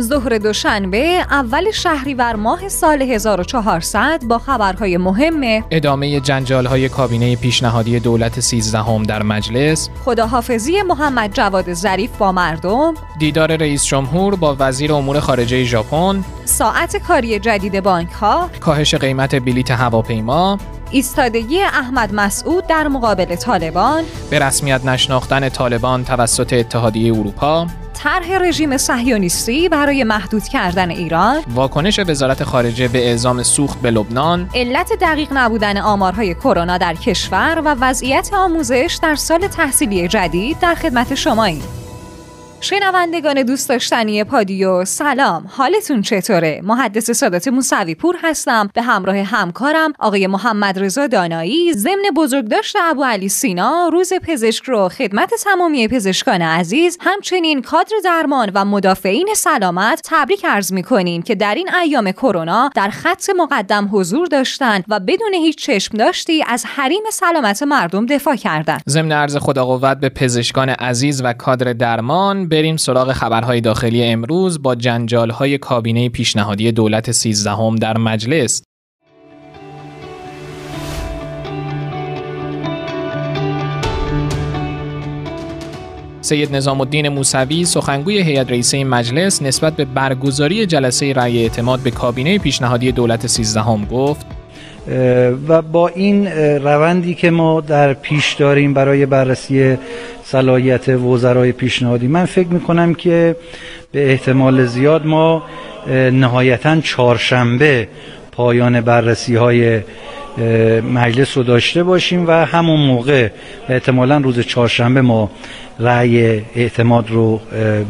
ظهر دوشنبه اول شهریور ماه سال 1400 با خبرهای مهم ادامه جنجال های کابینه پیشنهادی دولت 13 در مجلس. خداحافظی محمد جواد ظریف با مردم. دیدار رئیس جمهور با وزیر امور خارجه ژاپن. ساعت کاری جدید بانک ها کاهش قیمت بلیت هواپیما. ایستادگی احمد مسعود در مقابل طالبان. به رسمیت نشناختن طالبان توسط اتحادیه اروپا. طرح رژیم صهیونیستی برای محدود کردن ایران. واکنش وزارت خارجه به اعزام سوخت به لبنان. علت دقیق نبودن آمارهای کرونا در کشور و وضعیت آموزش در سال تحصیلی جدید در خدمت شماییم. شنوندگان دوست داشتنی پادیو سلام. حالتون چطوره؟ محدث سادات موسوی پور هستم. به همراه همکارم آقای محمد رضا دانایی ضمن بزرگداشت ابو علی سینا روز پزشک رو خدمت تمامی پزشکان عزیز همچنین کادر درمان و مدافعین سلامت تبریک عرض می‌کنیم که در این ایام کرونا در خط مقدم حضور داشتند و بدون هیچ چشم داشتی از حریم سلامت مردم دفاع کردند ضمن عرض خدا قوت به پزشکان عزیز و کادر درمان بریم سراغ خبرهای داخلی امروز با جنجالهای کابینه پیشنهادی دولت سیزدهم در مجلس. سید نظام الدین موسوی سخنگوی هیئت رئیسه مجلس نسبت به برگزاری جلسه رأی اعتماد به کابینه پیشنهادی دولت سیزدهم گفت. و با این روندی که ما در پیش داریم برای بررسی صلاحیت وزرای پیشنهادی. من فکر می‌کنم که به احتمال زیاد ما نهایتا چهارشنبه پایان بررسی های مجلس رو داشته باشیم و همون موقع احتمالا روز چهارشنبه ما رأی اعتماد رو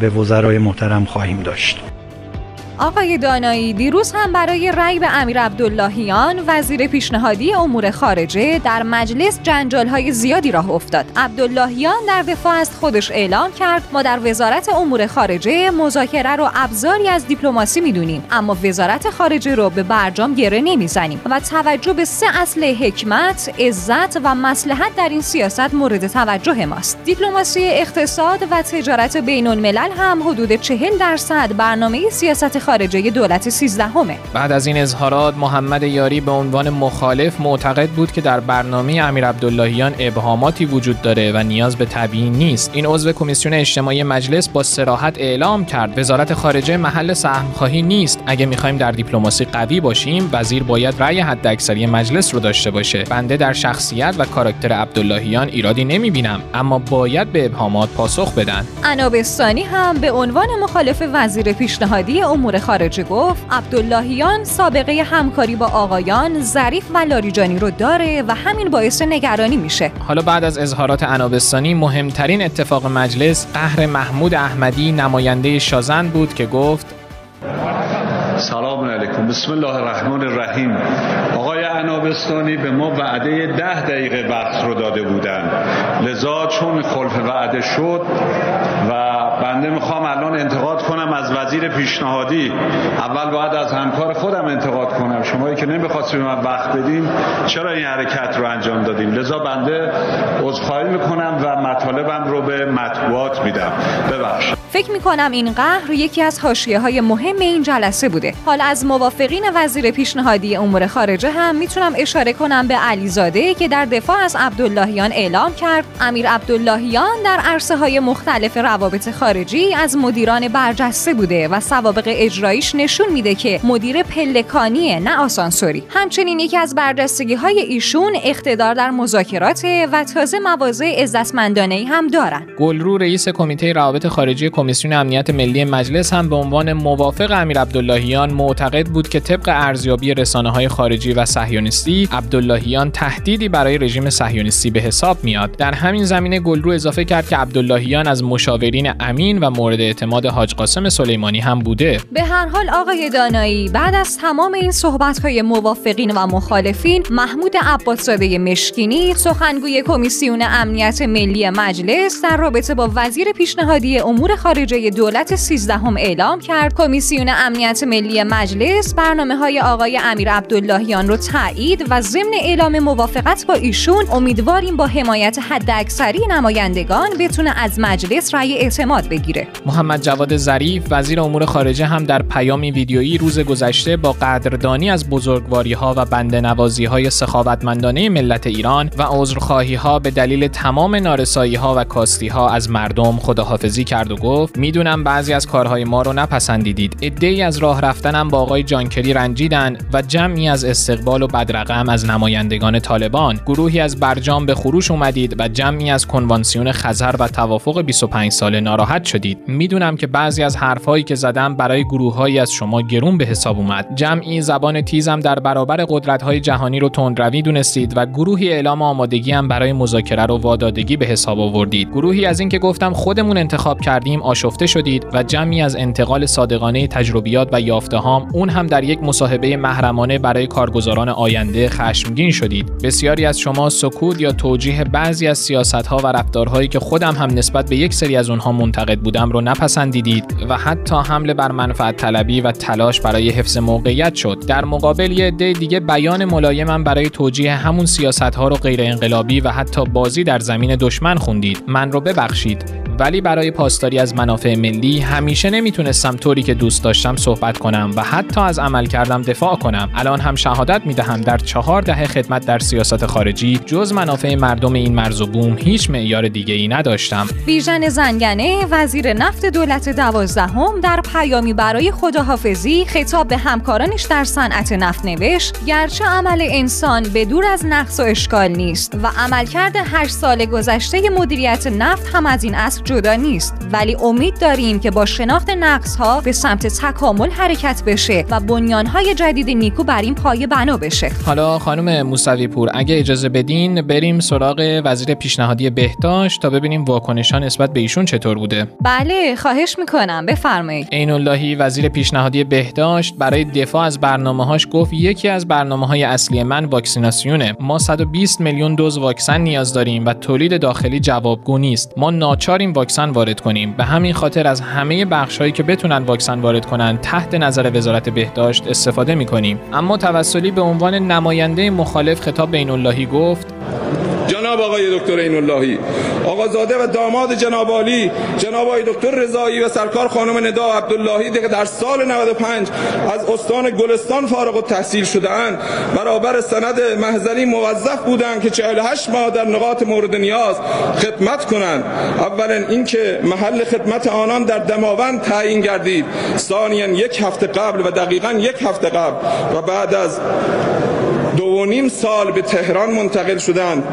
به وزرای محترم خواهیم داشت. آقای دانایی دیروز هم برای رأی به امیر عبداللهیان وزیر پیشنهادی امور خارجه در مجلس جنجال های زیادی راه افتاد. عبداللهیان در دفاع از خودش اعلام کرد ما در وزارت امور خارجه مذاکره رو ابزاری از دیپلماسی می‌دونیم اما وزارت خارجه رو به برجام گره نمی‌زنیم و توجه به سه اصل حکمت عزت و مسلحت در این سیاست مورد توجه ماست. دیپلماسی اقتصاد و تجارت بین الملل هم حدود 40 درصد برنامه سیاست خارجه دولت 13 همه. بعد از این اظهارات محمد یاری به عنوان مخالف معتقد بود که در برنامه امیر عبداللهیان ابهاماتی وجود داره و نیاز به تبیین نیست. این عضو کمیسیون اجتماعی مجلس با سراحت اعلام کرد. وزارت خارجه محل سهمخواهی نیست. اگه می‌خوایم در دیپلماسی قوی باشیم وزیر باید رأی حداکثری مجلس رو داشته باشه. بنده در شخصیت و کاراکتر عبداللهیان ایرادی نمی‌بینم اما باید به ابهامات پاسخ بدن. انابستانی هم به عنوان مخالف وزیر پیشنهادی امور خارجه گفت عبداللهیان سابقه همکاری با آقایان ظریف و لاریجانی رو داره و همین باعث نگرانی میشه. حالا بعد از اظهارات انابستانی مهمترین اتفاق مجلس قهر محمود احمدی نماینده شازن بود که گفت سلام علیکم بسم الله الرحمن الرحیم. آقای انابستانی به ما وعده ده دقیقه وقت رو داده بودن. لذا چون خلف وعده شد و بنده می‌خوام الان انتقاد کنم از وزیر پیشنهادی. اول باید از همکار خودم انتقاد کنم. شمایی که نمی‌خواستیم من وقت بدیم چرا این حرکت رو انجام دادیم؟ لذا بنده عذرخواهی می‌کنم و مطالبم رو به مطبوعات میدم. ببخشید. فکر می‌کنم این قهر یکی از حاشیه های مهم این جلسه بوده. حالا از موافقین وزیر پیشنهادی امور خارجه هم می‌تونم اشاره کنم به علیزاده که در دفاع از عبداللهیان اعلام کرد. امیر عبداللهیان در عرصه های مختلف روابط خارجی از مدیران برجسته بوده و سوابق اجراییش نشون میده که مدیر پلکانیه نه آسانسوری. همچنین یکی از برجستگی های ایشون اقتدار در مذاکرات و تازه مواضع عزتمندانه هم دارن. گلرو رئیس کمیته روابط خارجی کمیسیون امنیت ملی مجلس هم به عنوان موافق امیر عبداللهیان معتقد بود که طبق ارزیابی رسانه های خارجی و صهیونیستی عبداللهیان تهدیدی برای رژیم صهیونیستی به حساب میاد. در همین زمینه گلرو اضافه کرد که عبداللهیان از مشاورین امین و مورد اعتماد حاج قاسم سلیمانی هم بوده. به هر حال آقای دانایی بعد از تمام این صحبت های موافقین و مخالفین محمود عباسزاده مشکینی سخنگوی کمیسیون امنیت ملی مجلس در رابطه با وزیر پیشنهادی امور خارجه دولت 13 هم اعلام کرد. کمیسیون امنیت ملی مجلس برنامه های آقای امیر عبداللهیان رو تایید و ضمن اعلام موافقت با ایشون امیدواریم با حمایت حداکثری نمایندگان بتونه از مجلس رأی اعتماد بگیره. محمد جواد ظریف وزیر امور خارجه هم در پیامی ویدیویی روز گذشته با قدردانی از بزرگواری ها و بنده نوازی های سخاوتمندانه ملت ایران و عذرخواهی ها به دلیل تمام نارسایی ها و کاستی ها از مردم خداحافظی کرد و گفت می‌دونم بعضی از کارهای ما رو نپسندیدید. ای از راه رفتنم با آقای جانکری رنجیدن و جمعی از استقبال و بدرقم از نمایندگان طالبان. گروهی از برجام به خروش اومدید و جمعی از کنوانسیون خزر و توافق 25 ساله ناراحت شدید. می‌دونم که بعضی از حرفهایی که زدم برای گروههایی از شما گرون به حساب اومد. جمعی زبان تیزم در برابر قدرت‌های جهانی رو تندروی دونستید و گروهی اعلام آمادگی هم برای مذاکره رو وادادگی به حساب آوردید. گروهی از اینکه گفتم خودمون انتخاب کردیم آشفته شدید و جمعی از انتقال صادقانه تجربیات و یافته هام اون هم در یک مصاحبه محرمانه برای کارگزاران آینده خشمگین شدید. بسیاری از شما سکوت یا توجیه بعضی از سیاست ها و رفتارهایی که خودم هم نسبت به یک سری از اونها منتقد بودم رو نپسندیدید و حتی حمله بر منفعت طلبی و تلاش برای حفظ موقعیت شد. در مقابل یه عده دیگه بیان ملایمم برای توجیه همون سیاست ها رو غیر انقلابی و حتی بازی در زمین دشمن خوندید. من رو ببخشید. ولی برای پاسداری از منافع ملی همیشه نمی‌تونستم طوری که دوست داشتم صحبت کنم و حتی از عمل کردم دفاع کنم. الان هم شهادت می‌دهم در چهار دهه خدمت در سیاست خارجی. جز منافع مردم این مرز و بوم هیچ معیار دیگه ای نداشتم. بیژن زنگنه وزیر نفت دولت دوازدهم در پیامی برای خداحافظی خطاب به همکارانش در صنعت نفت نوشت گرچه عمل انسان به دور از نقص و اشکال نیست و عملکرد هشت سال گذشته مدیریت نفت هم از این اصل جدا نیست ولی امید داریم که با شناخت نقص ها به سمت تکامل حرکت بشه و بنیان های جدید نیکو بر این پایه بنا بشه. حالا خانم موسوی پور اگه اجازه بدین بریم سراغ وزیر پیشنهادی بهداشت تا ببینیم واکنشا نسبت به ایشون چطور بوده. بله خواهش می‌کنم. بفرمایید. عین اللهی وزیر پیشنهادی بهداشت برای دفاع از برنامه هاش گفت یکی از برنامه های اصلی من واکسیناسیونه. ما 120 میلیون دوز واکسن نیاز داریم و تولید داخلی جوابگو نیست. ما ناچاریم واکسن وارد کنیم. به همین خاطر از همه بخش هایی که بتونن واکسن وارد کنن تحت نظر وزارت بهداشت استفاده می کنیم اما توسلی به عنوان نماینده مخالف خطاب بین اللهی گفت جناب آقای دکتر این اللهی آقازاده و داماد جناب عالی جناب آقای دکتر رضایی و سرکار خانم ندا عبداللهی که در سال 95 از استان گلستان فارغ التحصیل شدهاند. برابر سند محضری موظف بودند که 48 ماه در نقاط مورد نیاز خدمت کنند. اولا اینکه محل خدمت آنان در دماوند تعیین گردید. ثانیا یک هفته قبل و دقیقا یک هفته قبل. و بعد از نیم سال به تهران منتقل شدند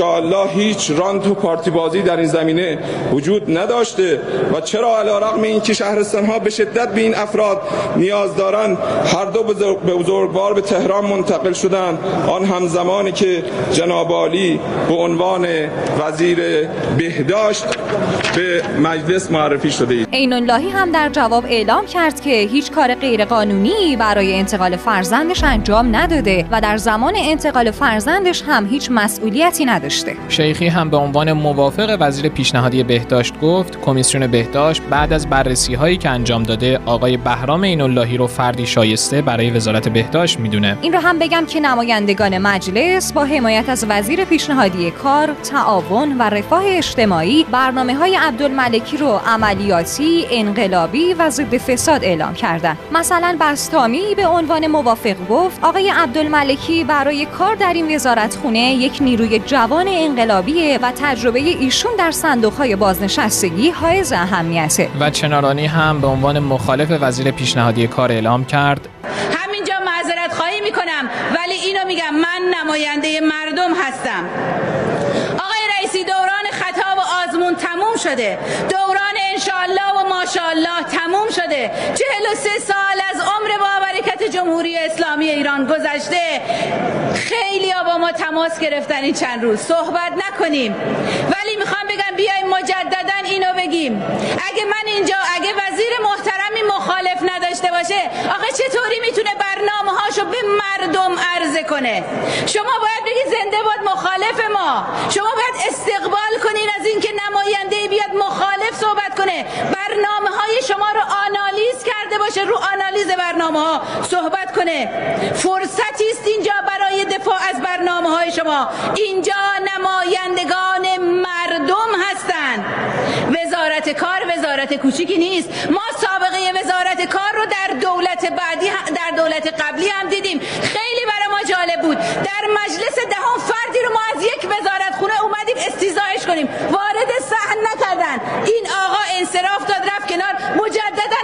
الله هیچ رانت و پارتی بازی در این زمینه وجود نداشته. و چرا علی رغم اینکه شهرستان ها به شدت به این افراد نیاز دارند هر دو به بزرگوار به تهران منتقل شدند آن هم زمانی که جناب عالی به عنوان وزیر بهداشت به مجلس معرفی شده اید. عین اللهی هم در جواب اعلام کرد که هیچ کار غیرقانونی برای انتقال فرزندش انجام نداده و در زمان انتقال فرزندش هم هیچ مسئولیتی نداشته. شیخی هم به عنوان موافق وزیر پیشنهادی بهداشت گفت کمیسیون بهداشت بعد از بررسی هایی که انجام داده آقای بهرام این اللهی رو فردی شایسته برای وزارت بهداشت می‌دونه. این رو هم بگم که نمایندگان مجلس با حمایت از وزیر پیشنهادی کار تعاون و رفاه اجتماعی برنامه های عبدالملکی رو عملیاتی انقلابی و ضد فساد اعلام کردند. مثلا بستامی به عنوان موافق گفت آقای عبدالملکی برای کار در این وزارت خونه یک نیروی جوان انقلابیه و تجربه ایشون در های بازنشستگی حائز اهمیته و چنارانی هم به عنوان مخالف وزیر پیشنهادی کار اعلام کرد. همینجا معذرت خواهی می‌کنم ولی اینو میگم من نماینده مردم هستم. آقای رئیسی دوران خطا و آزمون تموم شده. دوران انشالله و ماشاءالله تموم شده. 43 سال از عمر با برکت جمهوری اسلامی ایران گذشته. خیلی با ما تماس گرفتن این چند روز. صحبت نکنیم. ولی می‌خوام بگم بیایم مجددا اینو بگیم. اگه من اینجا اگه وزیر محترمی مخالف نداشته باشه آقا چطوری می‌تونه برنامه هاشو به مردم عرضه کنه؟ شما باید بگی زنده باد مخالف ما. شما باید استقبال کنین از اینکه نماینده بیاد مخالف صحبت کنه. بر کنه. فرصتی است اینجا برای دفاع از برنامه های شما. اینجا نمایندگان مردم هستند. وزارت کار وزارت کوچیکی نیست. ما سابقه وزارت کار رو در دولت بعدی در دولت قبلی هم دیدیم. خیلی برای ما جالب بود. در مجلس دهم فردی رو ما از یک وزارت خونه اومدیم استیزایش کنیم. وارد صحن نکردن. این آقا انصراف داد رفت کنار مجددا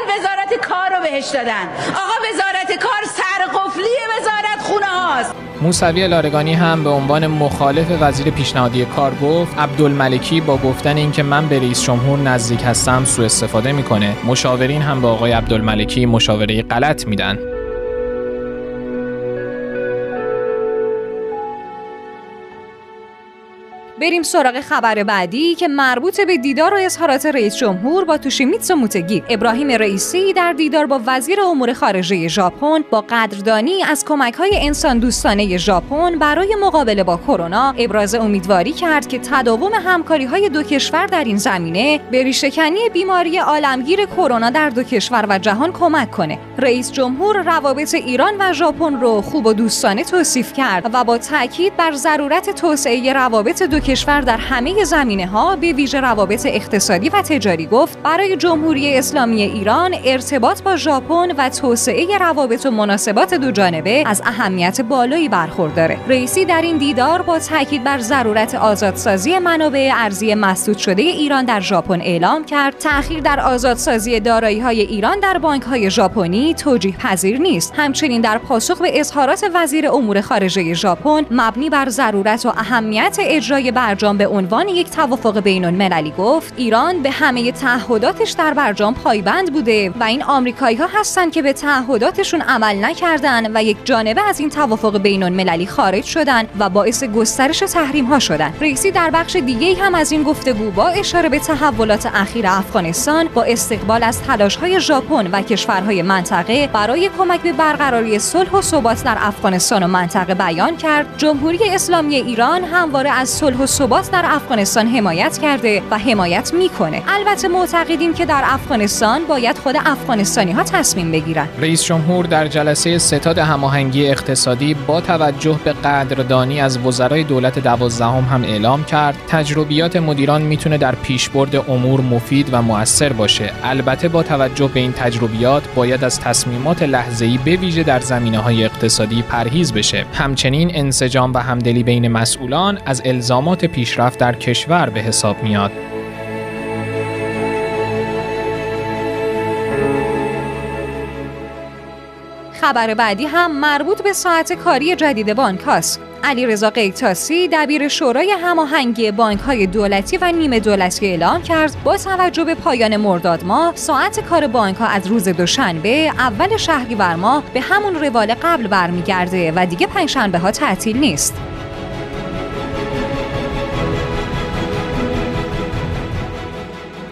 کار رو بهش دادن. آقا وزارت کار سرقفلی وزارت خونه هاست. موسوی لارگانی هم به عنوان مخالف وزیر پیشنهادی کار گفت عبدالملکی با گفتن اینکه من به رئیس جمهور نزدیک هستم سوء استفاده می‌کنه. مشاورین هم به آقای عبدالملکی مشاوره غلط میدن. بریم سراغ خبر بعدی که مربوط به دیدار و اظهارات رئیس جمهور با توشیمیتسو موتگی. ابراهیم رئیسی در دیدار با وزیر امور خارجه ژاپن با قدردانی از کمک های انسان دوستانه ژاپن برای مقابله با کرونا ابراز امیدواری کرد که تداوم همکاری های دو کشور در این زمینه به ریشهکنی بیماری عالمگیر کرونا در دو کشور و جهان کمک کنه. رئیس جمهور روابط ایران و ژاپن رو خوب و دوستانه توصیف کرد و با تاکید بر ضرورت توسعه روابط دو کشور در همه زمینه ها به ویژه روابط اقتصادی و تجاری گفت برای جمهوری اسلامی ایران ارتباط با ژاپن و توسعه روابط و مناسبات دو جانبه از اهمیت بالایی برخورداره. رئیسی در این دیدار با تاکید بر ضرورت آزادسازی منابع ارزی مسدود شده ایران در ژاپن اعلام کرد تأخیر در آزادسازی دارایی های ایران در بانک های ژاپنی توجیه پذیر نیست. همچنین در پاسخ به اظهارات وزیر امور خارجه ژاپن مبنی بر ضرورت و اهمیت اجرای برجام به عنوان یک توافق بین المللی گفت ایران به همه تعهداتش در برجام پایبند بوده و این آمریکایی هستند که به تعهداتشون عمل نکردن و یک جانبه از این توافق بین المللی خارج شدن و باعث گسترش تحریم ها شدن. رئیسی در بخش دیگه هم از این گفتگو با اشاره به تحولات اخیر افغانستان با استقبال از تلاش های ژاپن و کشورهای منطقه برای کمک به برقراری صلح و ثبات در افغانستان و منطقه بیان کرد. جمهوری اسلامی ایران همواره از صلح و ثبات در افغانستان حمایت کرده و حمایت می‌کنه. البته معتقدیم که در افغانستان باید خود افغانستانی ها تصمیم بگیرن. رئیس جمهور در جلسه ستاد هماهنگی اقتصادی با توجه به قدردانی از وزرای دولت دوازدهم هم اعلام کرد. تجربیات مدیران می‌تونه در پیشبرد امور مفید و موثر باشه. البته با توجه به این تجربیات باید از تصمیمات لحظه‌ای به ویژه در زمینه های اقتصادی پرهیز بشه. همچنین انسجام و همدلی بین مسئولان از الزامات پیشرفت در کشور به حساب میاد خبر بعدی هم مربوط به ساعت کاری جدید بانک هاست. علی رضا قیتاسی دبیر شورای هماهنگی بانک های دولتی و نیمه دولتی اعلام کرد با توجه به پایان مرداد ماه ساعت کار بانک ها از روز دوشنبه اول شهریور ماه به همون روال قبل برمیگرده و دیگه پنجشنبه ها تعطیل نیست.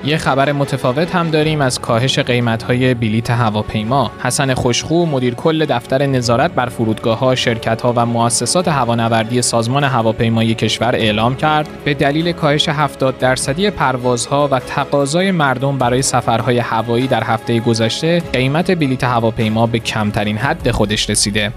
یه خبر متفاوت هم داریم از کاهش قیمت‌های بلیت هواپیما. حسن خوشخو مدیر کل دفتر نظارت بر فرودگاه‌ها، شرکت‌ها و مؤسسات هوانوردی سازمان هواپیمایی کشور اعلام کرد به دلیل کاهش 70 درصدی پروازها و تقاضای مردم برای سفرهای هوایی در هفته گذشته قیمت بلیت هواپیما به کمترین حد خودش رسیده.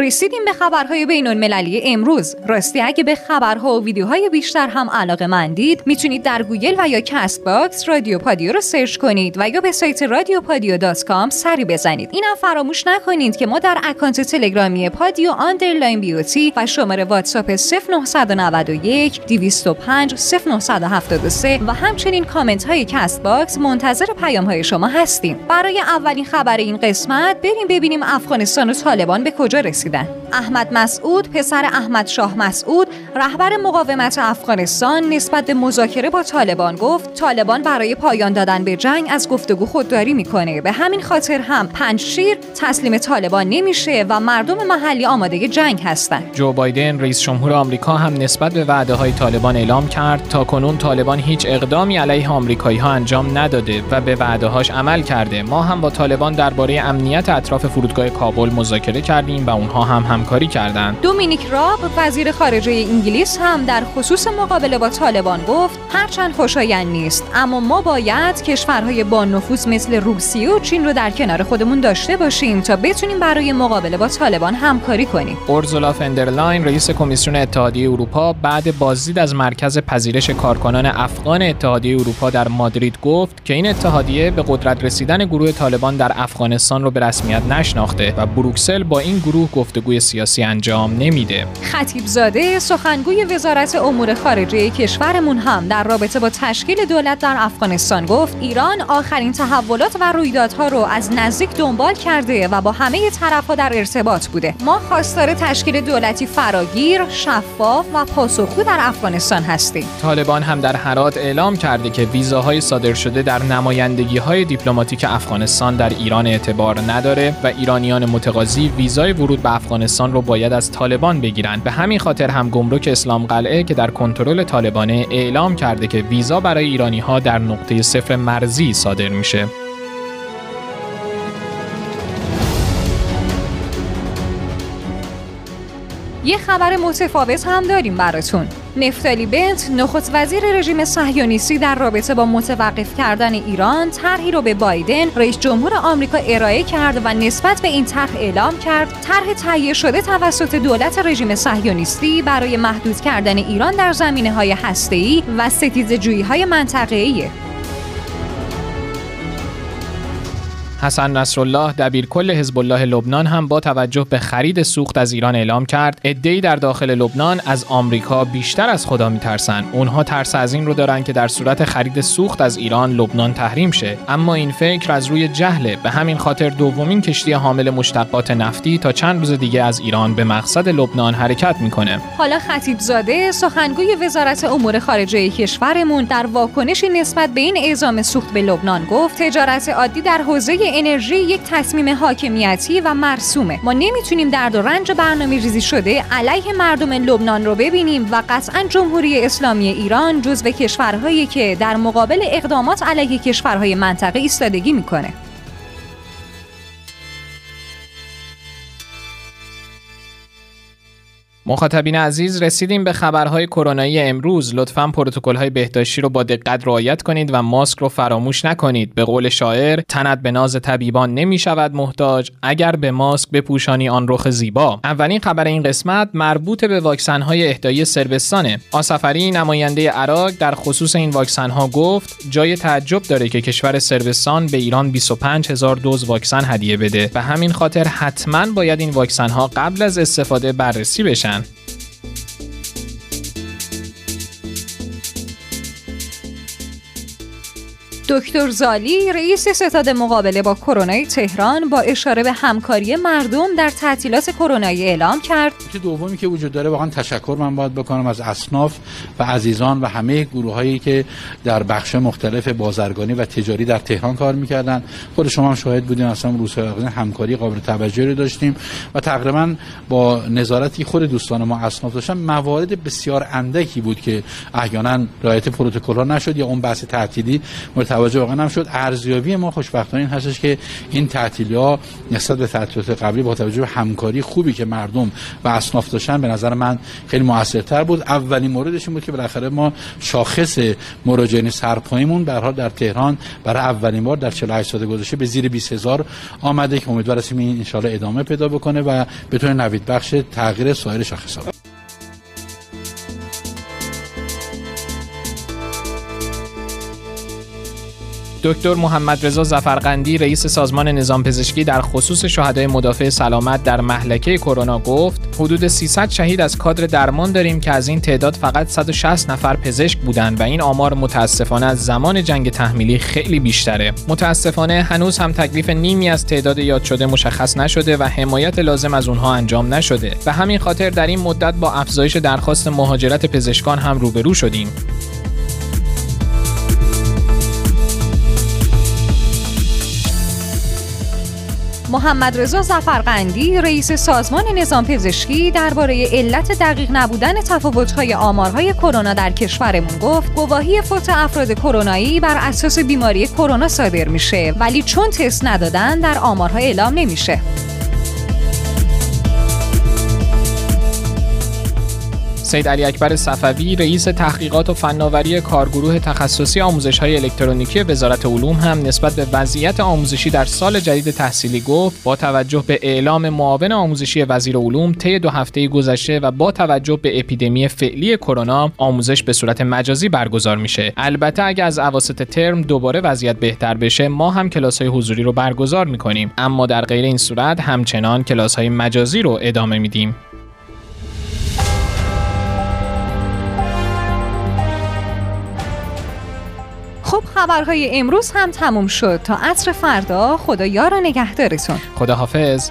رسیدیم به خبرهای بین المللی امروز. راستی اگه به خبرها و ویدیوهای بیشتر هم علاقه مندید می‌تونید در گوگل و یا CastBox رادیو پادیو رو search کنید و یا به سایت رادیو پادیو dot com سری بزنید. اینم فراموش نکنید که ما در account تلگرامی پادیو underline beauty و شماره واتساپ 0991 205 0973 و همچنین کامنت های CastBox منتظر پیام های شما هستیم. برای اولین خبر این قسمت بریم ببینیم افغانستان و طالبان به کجا رسید Gerçekten. احمد مسعود پسر احمد شاه مسعود رهبر مقاومت افغانستان نسبت به مذاکره با طالبان گفت طالبان برای پایان دادن به جنگ از گفتگو خودداری می‌کنه. به همین خاطر هم پنج شیر تسلیم طالبان نمیشه و مردم محلی آماده جنگ هستند جو بایدن رئیس جمهور آمریکا هم نسبت به وعده های طالبان اعلام کرد تا کنون طالبان هیچ اقدامی علیه آمریکایی ها انجام نداده و به وعده هاش عمل کرده. ما هم با طالبان درباره امنیت اطراف فرودگاه کابل مذاکره کردیم و اونها هم همکاری کردند. دومینیک راب وزیر خارجه انگلیس هم در خصوص مقابله با طالبان گفت هرچند خوشایند نیست اما ما باید کشورهای با نفوذ مثل روسیه و چین رو در کنار خودمون داشته باشیم تا بتونیم برای مقابله با طالبان همکاری کنیم. اورزولا فندرلاین رئیس کمیسیون اتحادیه اروپا بعد بازدید از مرکز پذیرش کارکنان افغان اتحادیه اروپا در مادرید گفت که این اتحادیه به قدرت رسیدن گروه طالبان در افغانستان رو به رسمیت نشناخته و بروکسل با این گروه گفتگوی سیاسی انجام نمیده. خطیب زاده سخنگوی وزارت امور خارجه کشورمون هم در رابطه با تشکیل دولت در افغانستان گفت ایران آخرین تحولات و رویدادها رو از نزدیک دنبال کرده و با همه طرفها در ارتباط بوده. ما خواستار تشکیل دولتی فراگیر، شفاف و پاسخگو در افغانستان هستیم. طالبان هم در هرات اعلام کرده که ویزاهای صادر شده در نمایندگی های دیپلماتیک افغانستان در ایران اعتبار نداره و ایرانیان متقاضی ویزای ورود به افغانستان رو باید از طالبان بگیرند. به همین خاطر هم گمرک اسلام قلعه که در کنترل طالبانه اعلام کرده که ویزا برای ایرانی ها در نقطه صفر مرزی صادر میشه. یه خبر متفاوت هم داریم براتون. نفتالی بنت نخست وزیر رژیم صهیونیستی در رابطه با متوقف کردن ایران طرحی رو به بایدن رئیس جمهور آمریکا ارائه کرد و نسبت به این طرح اعلام کرد طرح تهیه شده توسط دولت رژیم صهیونیستی برای محدود کردن ایران در زمینه های هسته‌ای و ستیزجویی های منطقه‌ایه. حسن نصرالله دبیرکل حزب الله لبنان هم با توجه به خرید سوخت از ایران اعلام کرد عده‌ای در داخل لبنان از آمریکا بیشتر از خدا میترسن. اونها ترس از این رو دارن که در صورت خرید سوخت از ایران لبنان تحریم شه. اما این فکر از روی جهله. به همین خاطر دومین کشتی حامل مشتقات نفتی تا چند روز دیگه از ایران به مقصد لبنان حرکت می‌کنه. حالا خطیب زاده سخنگوی وزارت امور خارجه کشورمون در واکنشی نسبت به این اعزام سوخت به لبنان گفت تجارت عادی در حوزه انرژی یک تصمیم حاکمیتی و مرسومه. ما نمی‌تونیم درد و رنج برنامه ریزی شده علیه مردم لبنان رو ببینیم و قطعا جمهوری اسلامی ایران جزو کشورهایی که در مقابل اقدامات علیه کشورهای منطقه ایستادگی می‌کنه. مخاطبین عزیز رسیدیم به خبرهای کرونایی امروز. لطفا های بهداشتی رو با دقت رعایت کنید و ماسک رو فراموش نکنید. به قول شاعر تنت به ناز طبیبان نمی شود محتاج اگر به ماسک بپوشانی آن رخ زیبا. اولین خبر این قسمت مربوط به واکسن های اهدایی سربستانه. آسفری نماینده عراق در خصوص این واکسن ها گفت جای تعجب داره که کشور سربستان به ایران 25 هزار دوز واکسن هدیه بده. و همین خاطر حتما باید این واکسن ها قبل از استفاده بررسی بشن. دکتر زالی رئیس ستاد مقابله با کرونا تهران با اشاره به همکاری مردم در تعطیلات کرونایی اعلام کرد. که دومی که وجود داره واقعا تشکر من باید بکنم از اصناف و عزیزان و همه گروه هایی که در بخش مختلف بازرگانی و تجاری در تهران کار می‌کردن. خود شما هم شاهد بودین اصلا روز همکاری قابل توجهی رو داشتیم و تقریبا با نظارتی خود دوستان ما اصناف داشتن. موارد بسیار اندکی بود که احیانا رعایت پروتکل نشد یا اون بحث تعطیلی توجه واقعا هم شد. ارزیابی ما خوشبختانه این هستش که این تعطیلی ها نسبت به تعطیلات قبلی با توجه به همکاری خوبی که مردم و اصناف داشتن به نظر من خیلی موثرتر بود. اولین موردش این بود که بالاخره ما شاخص مراجعین سرپاییمون به حال در تهران برای اولین بار در 48 سال گذشته به زیر 20 هزار آمده که امیدوار هستیم این ان ادامه پیدا بکنه و بتونه نوید بخش تغییر سایر شاخص‌ها دکتر محمد رضا زفرقندی رئیس سازمان نظام پزشکی در خصوص شهدای مدافع سلامت در محلکه کرونا گفت حدود 300 شهید از کادر درمان داریم که از این تعداد فقط 160 نفر پزشک بودند و این آمار متاسفانه از زمان جنگ تحمیلی خیلی بیشتره. متاسفانه هنوز هم تکلیف نیمی از تعداد یاد شده مشخص نشده و حمایت لازم از اونها انجام نشده. و همین خاطر در این مدت با افزایش درخواست مهاجرت پزشکان هم روبرو شدیم. محمد رضا زفرقندی رئیس سازمان نظام پزشکی درباره علت دقیق نبودن تفاوت‌های آمارهای کرونا در کشورمون گفت گواهی فوت افراد کرونایی بر اساس بیماری کرونا صادر میشه ولی چون تست ندادن در آمارها اعلام نمیشه. سید علی اکبر صفوی رئیس تحقیقات و فناوری کارگروه تخصصی آموزش های الکترونیکی وزارت علوم هم نسبت به وضعیت آموزشی در سال جدید تحصیلی گفت با توجه به اعلام معاون آموزشی وزیر علوم طی دو هفته گذشته و با توجه به اپیدمی فعلی کرونا آموزش به صورت مجازی برگزار میشه. البته اگر از اواسط ترم دوباره وضعیت بهتر بشه ما هم کلاس های حضوری رو برگزار می‌کنیم. اما در غیر این صورت همچنان کلاس های مجازی رو ادامه میدیم. خب خبرهای امروز هم تموم شد. تا عصر فردا خدا یار و نگهدارتون. خداحافظ.